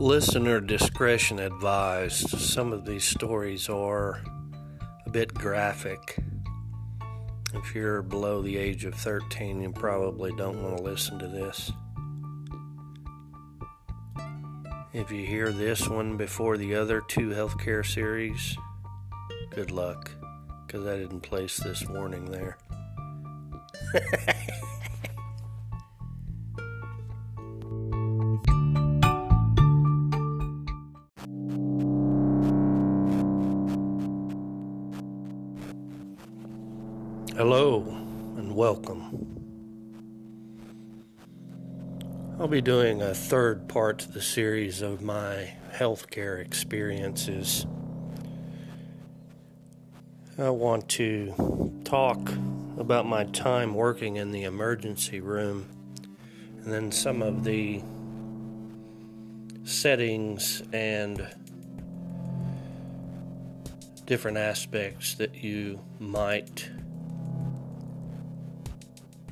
Listener discretion advised. Some of these stories are a bit graphic. If you're below the age of 13, you probably don't want to listen to this. If you hear this one before the other two healthcare series, good luck, because I didn't place this warning there. I'll be doing a third part to the series of my healthcare experiences. I want to talk about my time working in the emergency room and then some of the settings and different aspects that you might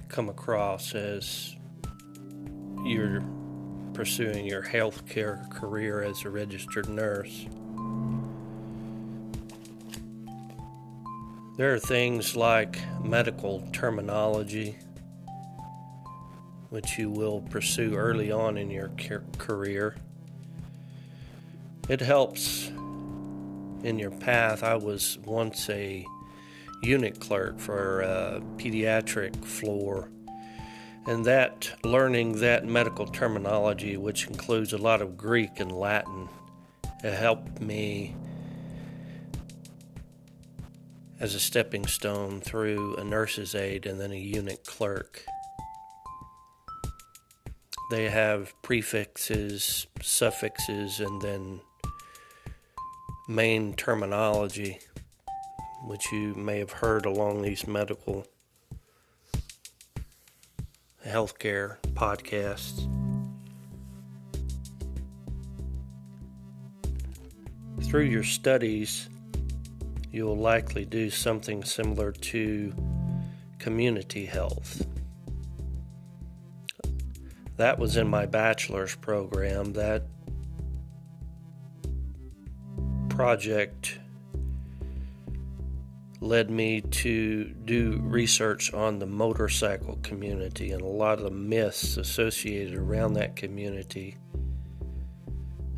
come across as you're pursuing your healthcare career as a registered nurse. There are things like medical terminology, which you will pursue early on in your career. It helps in your path. I was once a unit clerk for a pediatric floor. And that learning that medical terminology, which includes a lot of Greek and Latin, helped me as a stepping stone through a nurse's aide and then a unit clerk. They have prefixes, suffixes, and then main terminology which you may have heard along these medical healthcare podcasts. Through your studies, you'll likely do something similar to community health. That was in my bachelor's program. That project led me to do research on the motorcycle community and a lot of the myths associated around that community.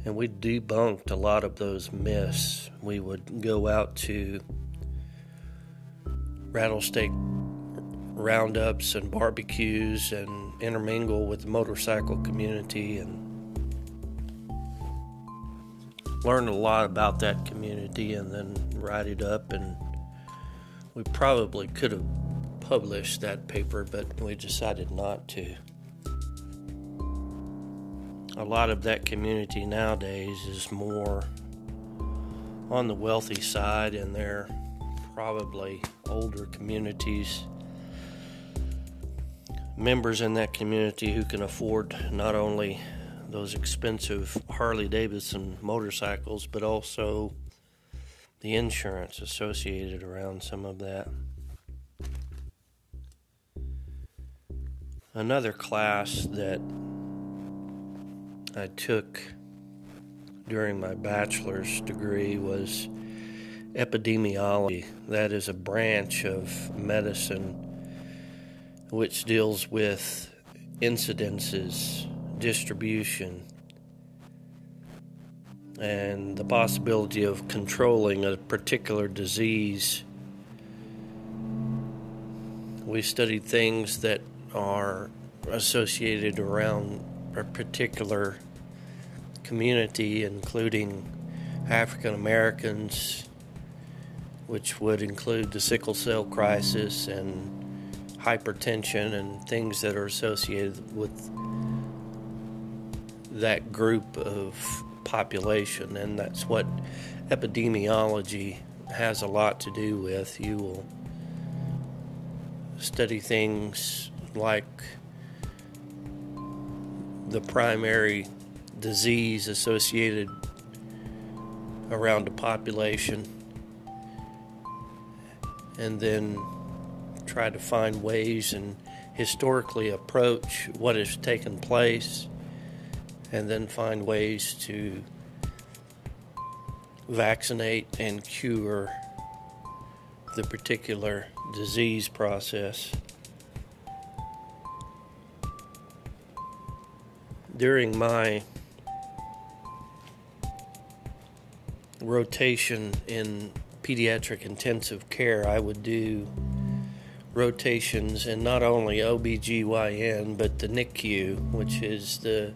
And we debunked a lot of those myths. We would go out to rattlesnake roundups and barbecues and intermingle with the motorcycle community and learn a lot about that community and then write it up and we probably could have published that paper, but we decided not to. A lot of that community nowadays is more on the wealthy side, and they're probably older communities. Members in that community who can afford not only those expensive Harley Davidson motorcycles, but also the insurance associated around some of that. Another class that I took during my bachelor's degree was epidemiology. That is a branch of medicine which deals with incidences, distribution, and the possibility of controlling a particular disease. We studied things that are associated around a particular community, including African Americans, which would include the sickle cell crisis and hypertension and things that are associated with that group of population, and that's what epidemiology has a lot to do with. You will study things like the primary disease associated around a population and then try to find ways and historically approach what has taken place and then find ways to vaccinate and cure the particular disease process. During my rotation in pediatric intensive care, I would do rotations in not only OBGYN but the NICU, which is the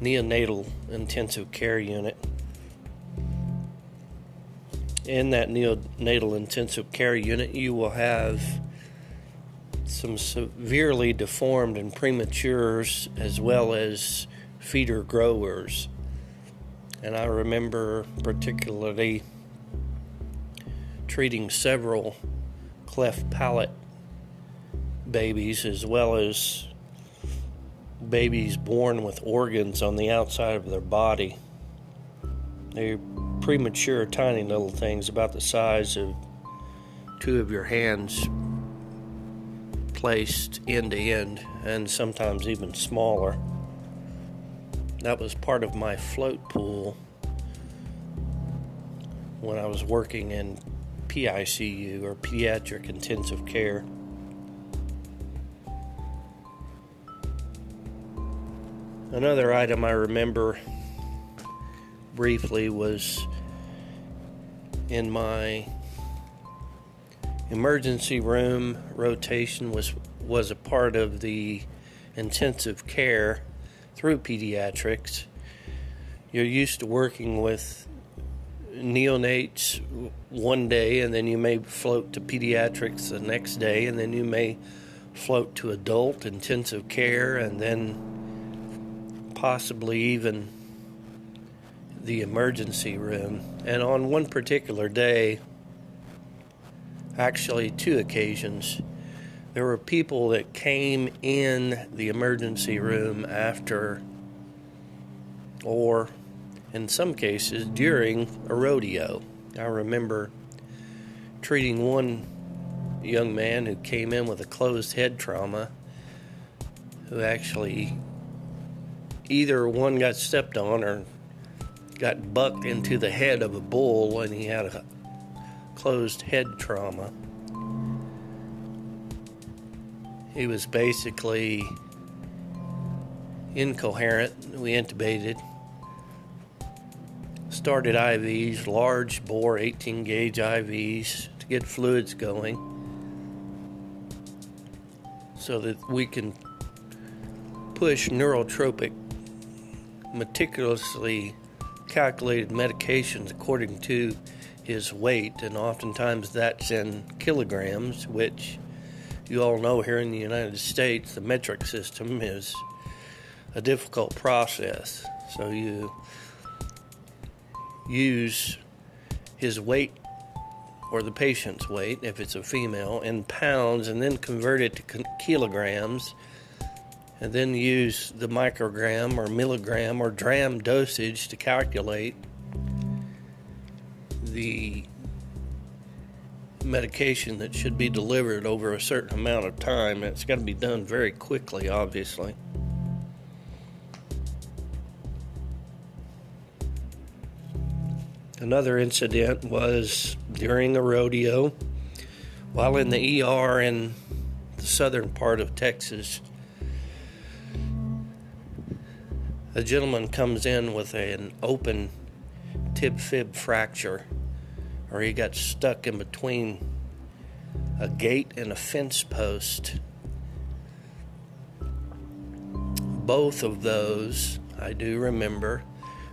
neonatal intensive care unit. In that neonatal intensive care unit, you will have some severely deformed and prematures as well as feeder growers. And I remember particularly treating several cleft palate babies as well as babies born with organs on the outside of their body. They're premature, tiny little things about the size of two of your hands placed end to end, and sometimes even smaller. That was part of my float pool when I was working in PICU or pediatric intensive care. Another item I remember briefly was in my emergency room rotation was was a part of the intensive care through pediatrics. You're used to working with neonates one day and then you may float to pediatrics the next day and then you may float to adult intensive care and then possibly even the emergency room. And on one particular day, actually, two occasions, there were people that came in the emergency room after, or in some cases, during a rodeo. I remember treating one young man who came in with a closed head trauma who actually either one got stepped on or got bucked into the head of a bull and he had a closed head trauma. He was basically incoherent. We intubated, started IVs, large bore 18 gauge IVs to get fluids going so that we can push neurotropic meticulously calculated medications according to his weight, and oftentimes that's in kilograms, which you all know here in the United States, the metric system is a difficult process. So you use his weight or the patient's weight, if it's a female, in pounds and then convert it to kilograms and then use the microgram or milligram or dram dosage to calculate the medication that should be delivered over a certain amount of time. It's got to be done very quickly, obviously. Another incident was during a rodeo while in the ER in the southern part of Texas. A gentleman comes in with an open tib fib fracture, or he got stuck in between a gate and a fence post. Both of those, I do remember,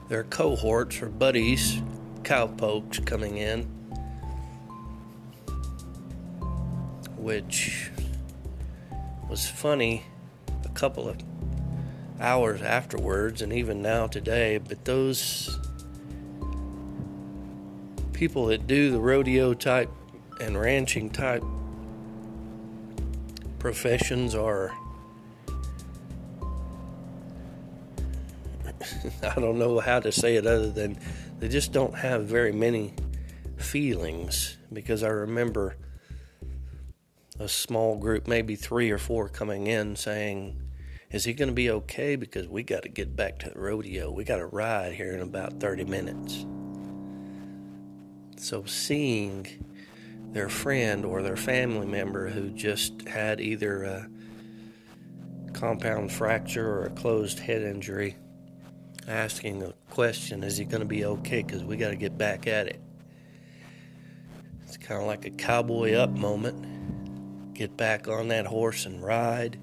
their cohorts or buddies, cowpokes coming in, which was funny a couple of hours afterwards and even now today, but those people that do the rodeo type and ranching type professions are I don't know how to say it other than they just don't have very many feelings because I remember a small group, maybe three or four, coming in saying, Is he going to be okay? Because we got to get back to the rodeo. We got to ride here in about 30 minutes. So, seeing their friend or their family member who just had either a compound fracture or a closed head injury asking a question, Is he going to be okay? Because we got to get back at it. It's kind of like a cowboy up moment. Get back on that horse and ride.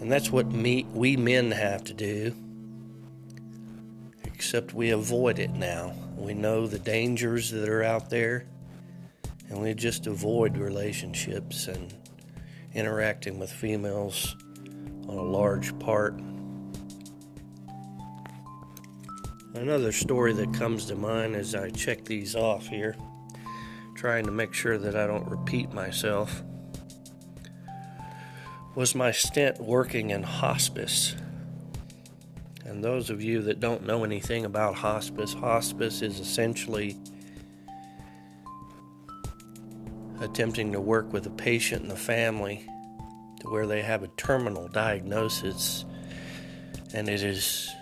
And that's what me, we men have to do. Except we avoid it now. We know the dangers that are out there, and we just avoid relationships and interacting with females on a large part. Another story that comes to mind as I check these off here, trying to make sure that I don't repeat myself, was my stint working in hospice. And those of you that don't know anything about hospice, hospice is essentially attempting to work with a patient and the family to where they have a terminal diagnosis and it is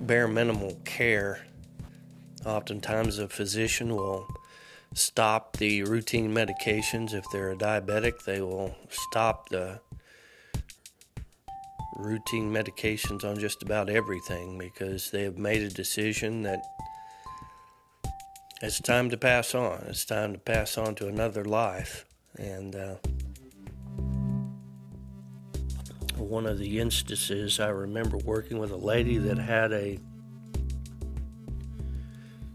bare minimal care. Oftentimes, a physician will stop the routine medications. If they're a diabetic, they will stop the routine medications on just about everything because they have made a decision that it's time to pass on. It's time to pass on to another life. And uh, one of the instances, I remember working with a lady that had a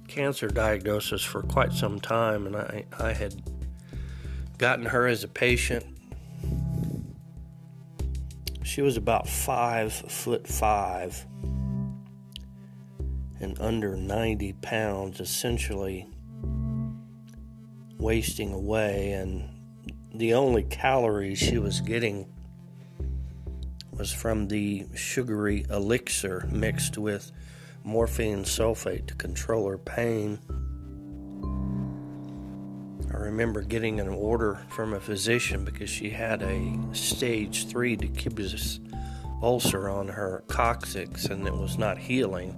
cancer diagnosis for quite some time, and I, I had gotten her as a patient. She was about five foot five and under 90 pounds, essentially wasting away, and the only calories she was getting was from the sugary elixir mixed with morphine sulfate to control her pain. I remember getting an order from a physician because she had a stage 3 decubitus ulcer on her coccyx and it was not healing.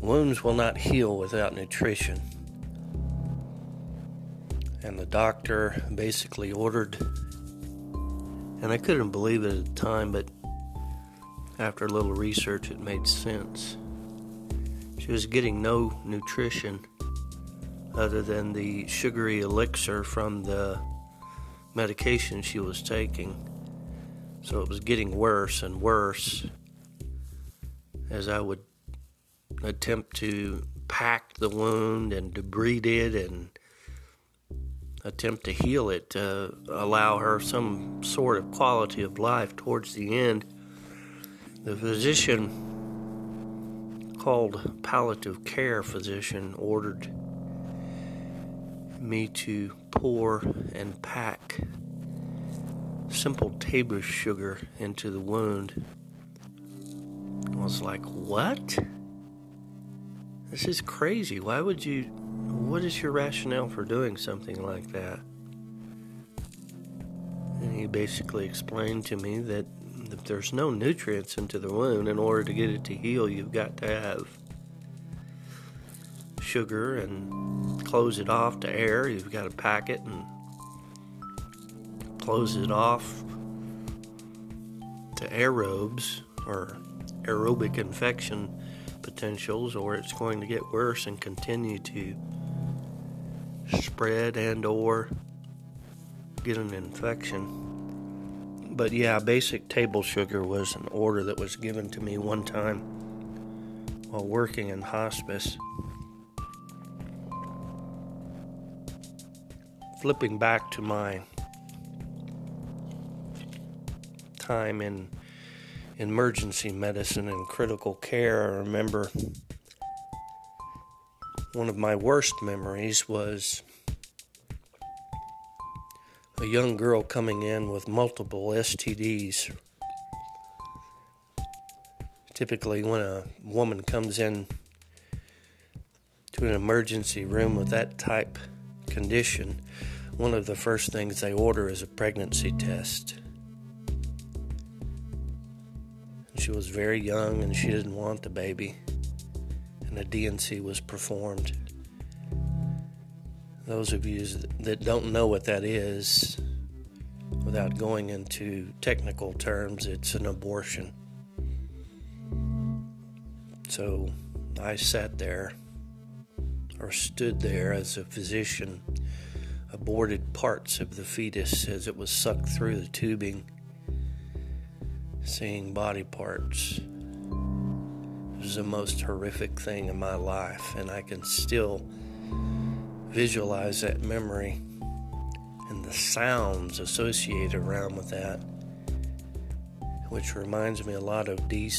Wounds will not heal without nutrition. And the doctor basically ordered, and I couldn't believe it at the time, but after a little research, it made sense. She was getting no nutrition other than the sugary elixir from the medication she was taking. So it was getting worse and worse as I would attempt to pack the wound and debride it and attempt to heal it to allow her some sort of quality of life towards the end. The physician called palliative care physician ordered me to pour and pack simple table sugar into the wound. I was like, what? This is crazy. Why would you? What is your rationale for doing something like that? And he basically explained to me that if there's no nutrients into the wound, in order to get it to heal, you've got to have sugar and close it off to air. You've got to pack it and close it off to aerobes or aerobic infection potentials or it's going to get worse and continue to spread and or get an infection but yeah, basic table sugar was an order that was given to me one time while working in hospice. Flipping back to my time in emergency medicine and critical care, I remember one of my worst memories was a young girl coming in with multiple STDs. Typically, when a woman comes in to an emergency room with that type condition, one of the first things they order is a pregnancy test. She was very young and she didn't want the baby, and a D&C was performed. Those of you that don't know what that is, without going into technical terms, it's an abortion. So I sat there or stood there as a physician, aborted parts of the fetus as it was sucked through the tubing, seeing body parts. It was the most horrific thing in my life, and I can still visualize that memory and the sounds associated around with that, which reminds me a lot of deep,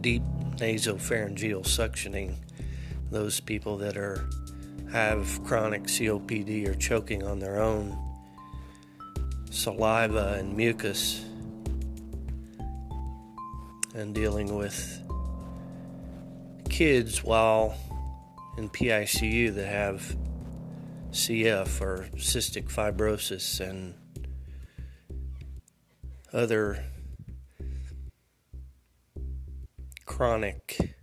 deep nasopharyngeal suctioning. Those people that are have chronic COPD or choking on their own saliva and mucus and dealing with kids while in PICU that have CF or cystic fibrosis and other chronic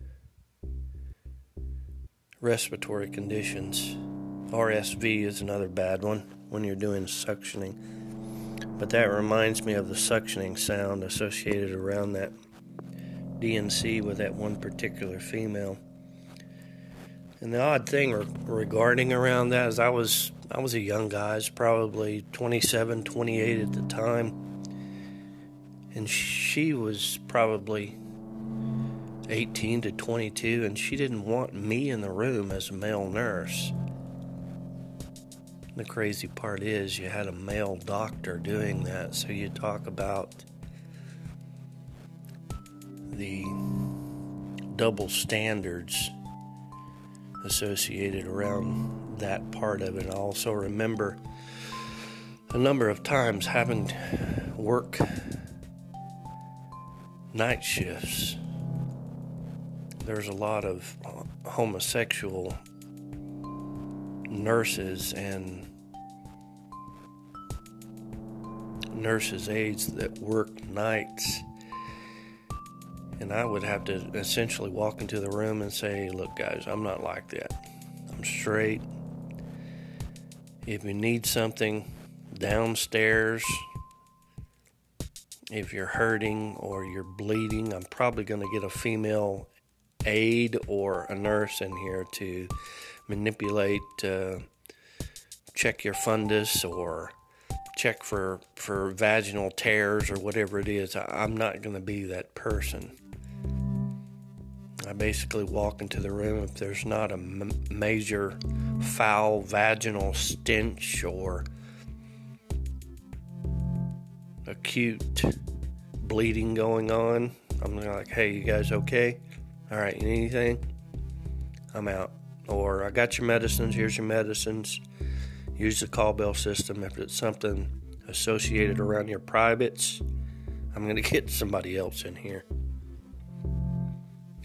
respiratory conditions. RSV is another bad one when you're doing suctioning. But that reminds me of the suctioning sound associated around that D&C with that one particular female. And the odd thing re- regarding around that is I was I was a young guy, I was probably 27, 28 at the time. And she was probably 18 to 22 and she didn't want me in the room as a male nurse. The crazy part is you had a male doctor doing that, so you talk about the double standards associated around that part of it. I also remember a number of times having work night shifts. There's a lot of homosexual nurses and nurses' aides that work nights and I would have to essentially walk into the room and say, Look, guys, I'm not like that. I'm straight. If you need something downstairs, if you're hurting or you're bleeding, I'm probably going to get a female aide or a nurse in here to manipulate, uh, check your fundus or check for for vaginal tears or whatever it is. I'm not going to be that person. I basically walk into the room if there's not a m- major foul vaginal stench or acute bleeding going on. I'm like, hey, you guys okay? All right, you need anything? I'm out. Or I got your medicines, here's your medicines. Use the call bell system. If it's something associated around your privates, I'm going to get somebody else in here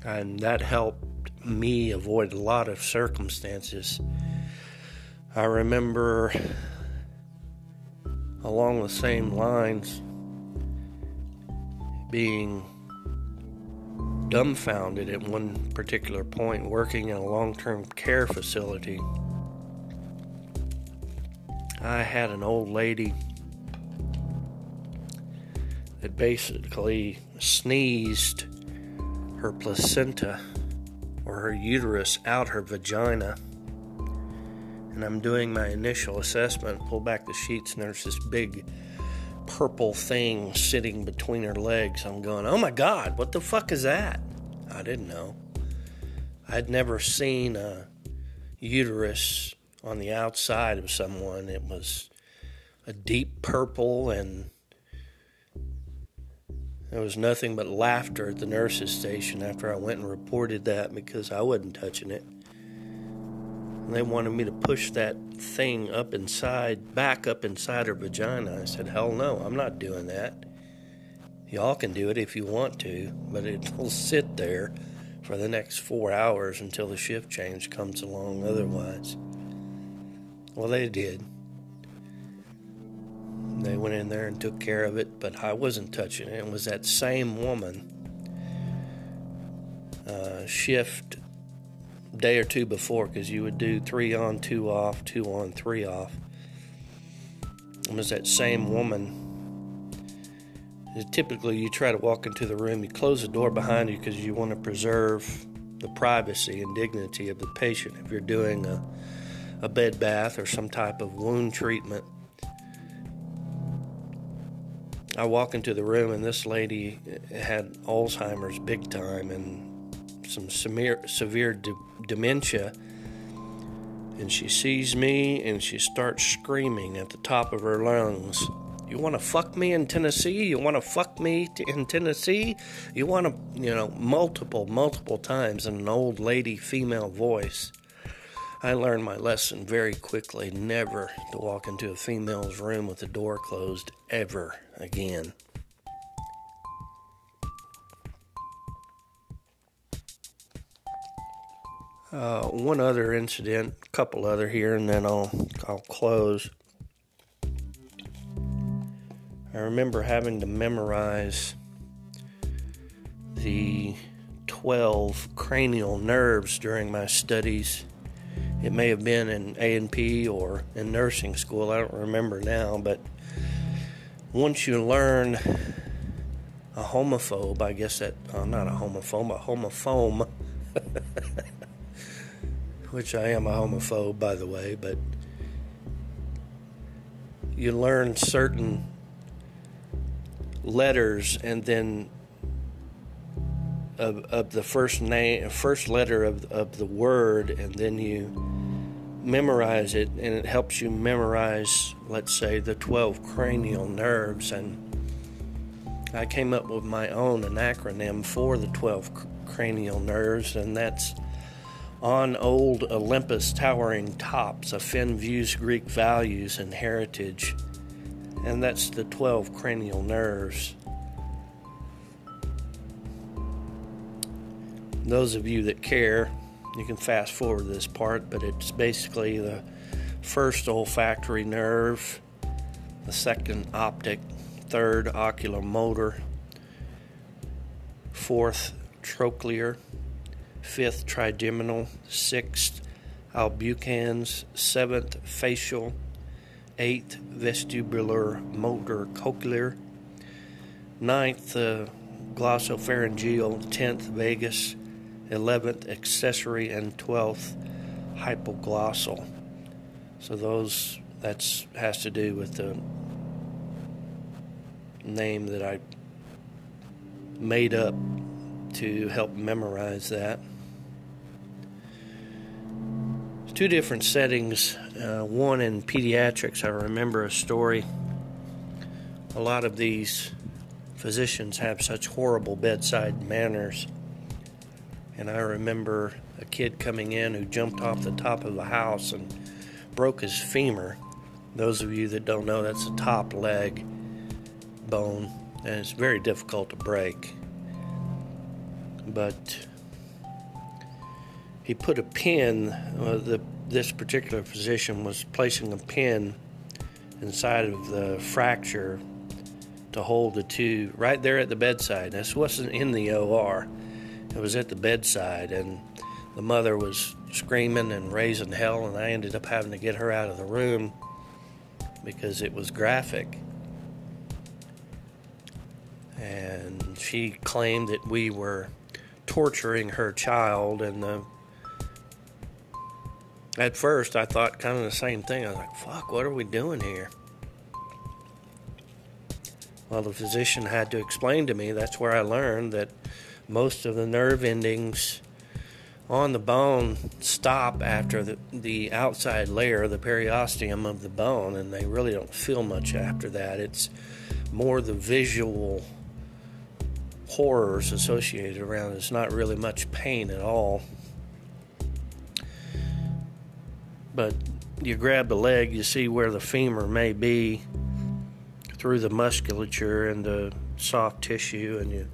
and that helped me avoid a lot of circumstances. I remember along the same lines being dumbfounded at one particular point working in a long term care facility. I had an old lady that basically sneezed her placenta or her uterus out her vagina. And I'm doing my initial assessment, pull back the sheets, and there's this big purple thing sitting between her legs. I'm going, oh my God, what the fuck is that? I didn't know. I'd never seen a uterus on the outside of someone. It was a deep purple and there was nothing but laughter at the nurse's station after I went and reported that because I wasn't touching it. And they wanted me to push that thing up inside, back up inside her vagina. I said, Hell no, I'm not doing that. Y'all can do it if you want to, but it'll sit there for the next four hours until the shift change comes along otherwise. Well, they did. They went in there and took care of it, but I wasn't touching it. It was that same woman uh, shift day or two before because you would do three on, two off, two on, three off. It was that same woman. Typically, you try to walk into the room, you close the door behind you because you want to preserve the privacy and dignity of the patient. If you're doing a, a bed bath or some type of wound treatment, I walk into the room and this lady had Alzheimer's big time and some severe, severe de- dementia. And she sees me and she starts screaming at the top of her lungs. You want to fuck me in Tennessee? You want to fuck me in Tennessee? You want to, you know, multiple, multiple times in an old lady female voice. I learned my lesson very quickly never to walk into a female's room with the door closed ever again. Uh, one other incident, a couple other here, and then I'll I'll close. I remember having to memorize the 12 cranial nerves during my studies. It may have been in A&P or in nursing school. I don't remember now, but once you learn a homophobe, I guess that uh, not a homophobe, a homophone. which I am a homophobe, by the way, but you learn certain letters and then of, of the first name, first letter of, of the word, and then you memorize it, and it helps you memorize, let's say, the 12 cranial nerves. And I came up with my own an acronym for the 12 cranial nerves, and that's on old Olympus towering tops, a Finn views Greek values and heritage, and that's the 12 cranial nerves. Those of you that care, you can fast forward this part, but it's basically the first olfactory nerve, the second optic, third oculomotor, fourth trochlear fifth trigeminal, sixth abducens, seventh facial, eighth vestibular motor cochlear, ninth uh, glossopharyngeal, tenth vagus, eleventh accessory, and twelfth hypoglossal. So those that's has to do with the name that I made up to help memorize that. two different settings. Uh, one in pediatrics, I remember a story. A lot of these physicians have such horrible bedside manners. And I remember a kid coming in who jumped off the top of the house and broke his femur. Those of you that don't know, that's the top leg bone, and it's very difficult to break. But he put a pin. Uh, the this particular physician was placing a pin inside of the fracture to hold the two right there at the bedside. This wasn't in the OR; it was at the bedside, and the mother was screaming and raising hell, and I ended up having to get her out of the room because it was graphic. And she claimed that we were torturing her child, and the at first, I thought kind of the same thing. I was like, fuck, what are we doing here? Well, the physician had to explain to me that's where I learned that most of the nerve endings on the bone stop after the, the outside layer, the periosteum of the bone, and they really don't feel much after that. It's more the visual horrors associated around it. It's not really much pain at all. but you grab the leg, you see where the femur may be through the musculature and the soft tissue, and you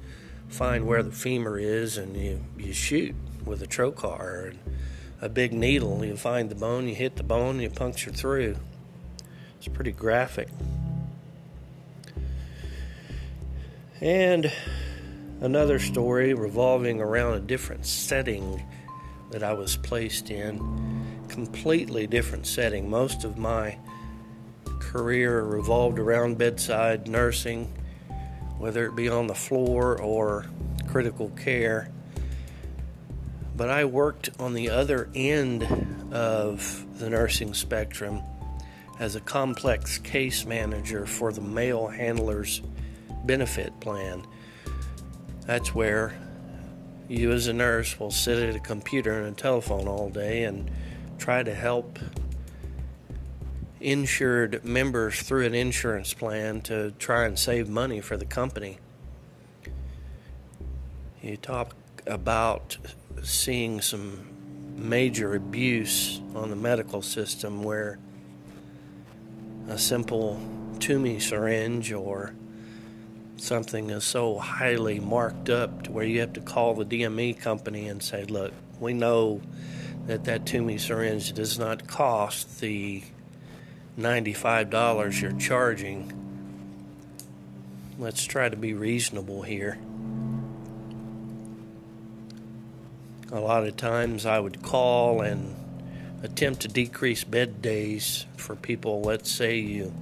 find where the femur is, and you, you shoot with a trocar and a big needle. You find the bone, you hit the bone, you puncture through. It's pretty graphic. And another story revolving around a different setting that I was placed in. Completely different setting. Most of my career revolved around bedside nursing, whether it be on the floor or critical care. But I worked on the other end of the nursing spectrum as a complex case manager for the mail handlers benefit plan. That's where you, as a nurse, will sit at a computer and a telephone all day and try to help insured members through an insurance plan to try and save money for the company. You talk about seeing some major abuse on the medical system where a simple Toomey syringe or something is so highly marked up to where you have to call the DME company and say, look, we know that that Toomey syringe does not cost the $95 you're charging. Let's try to be reasonable here. A lot of times I would call and attempt to decrease bed days for people. Let's say you,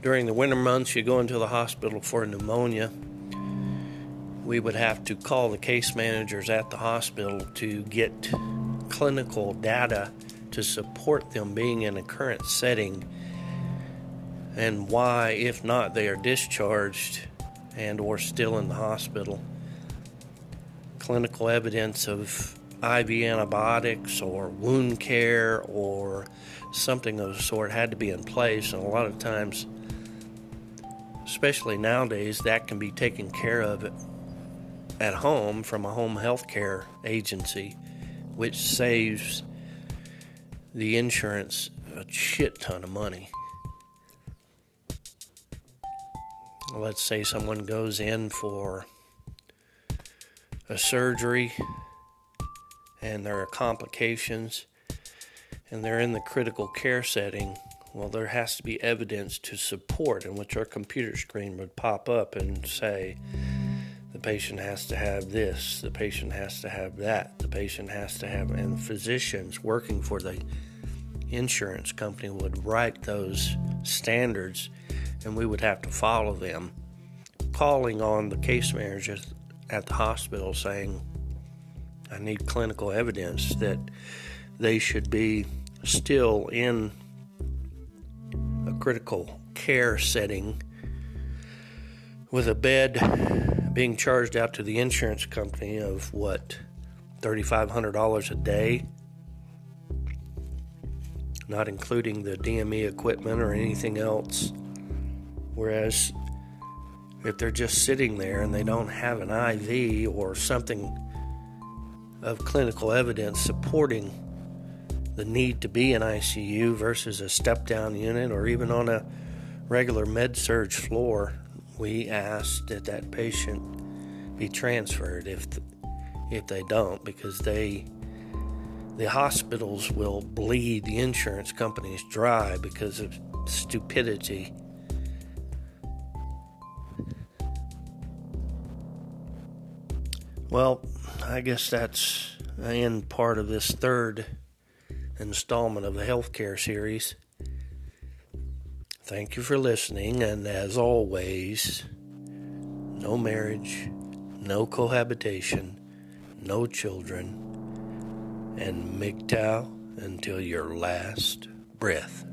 during the winter months, you go into the hospital for pneumonia. We would have to call the case managers at the hospital to get clinical data to support them being in a current setting and why if not they are discharged and or still in the hospital clinical evidence of IV antibiotics or wound care or something of the sort had to be in place. And a lot of times, especially nowadays, that can be taken care of at home from a home health care agency, which saves the insurance a shit ton of money. Let's say someone goes in for a surgery and there are complications and they're in the critical care setting, well, there has to be evidence to support, in which our computer screen would pop up and say, patient has to have this, the patient has to have that, the patient has to have, and physicians working for the insurance company would write those standards and we would have to follow them. Calling on the case manager at the hospital saying, I need clinical evidence that they should be still in a critical care setting with a bed being charged out to the insurance company of what $3500 a day? Not including the DME equipment or anything else. Whereas if they're just sitting there and they don't have an IV or something of clinical evidence supporting the need to be in ICU versus a step down unit or even on a regular med surg floor, we ask that that patient be transferred if if they don't because they the hospitals will bleed the insurance companies dry because of stupidity Well, I guess that's the end part of this third installment of the healthcare series. Thank you for listening, and as always, no marriage, no cohabitation, no children, and MGTOW until your last breath.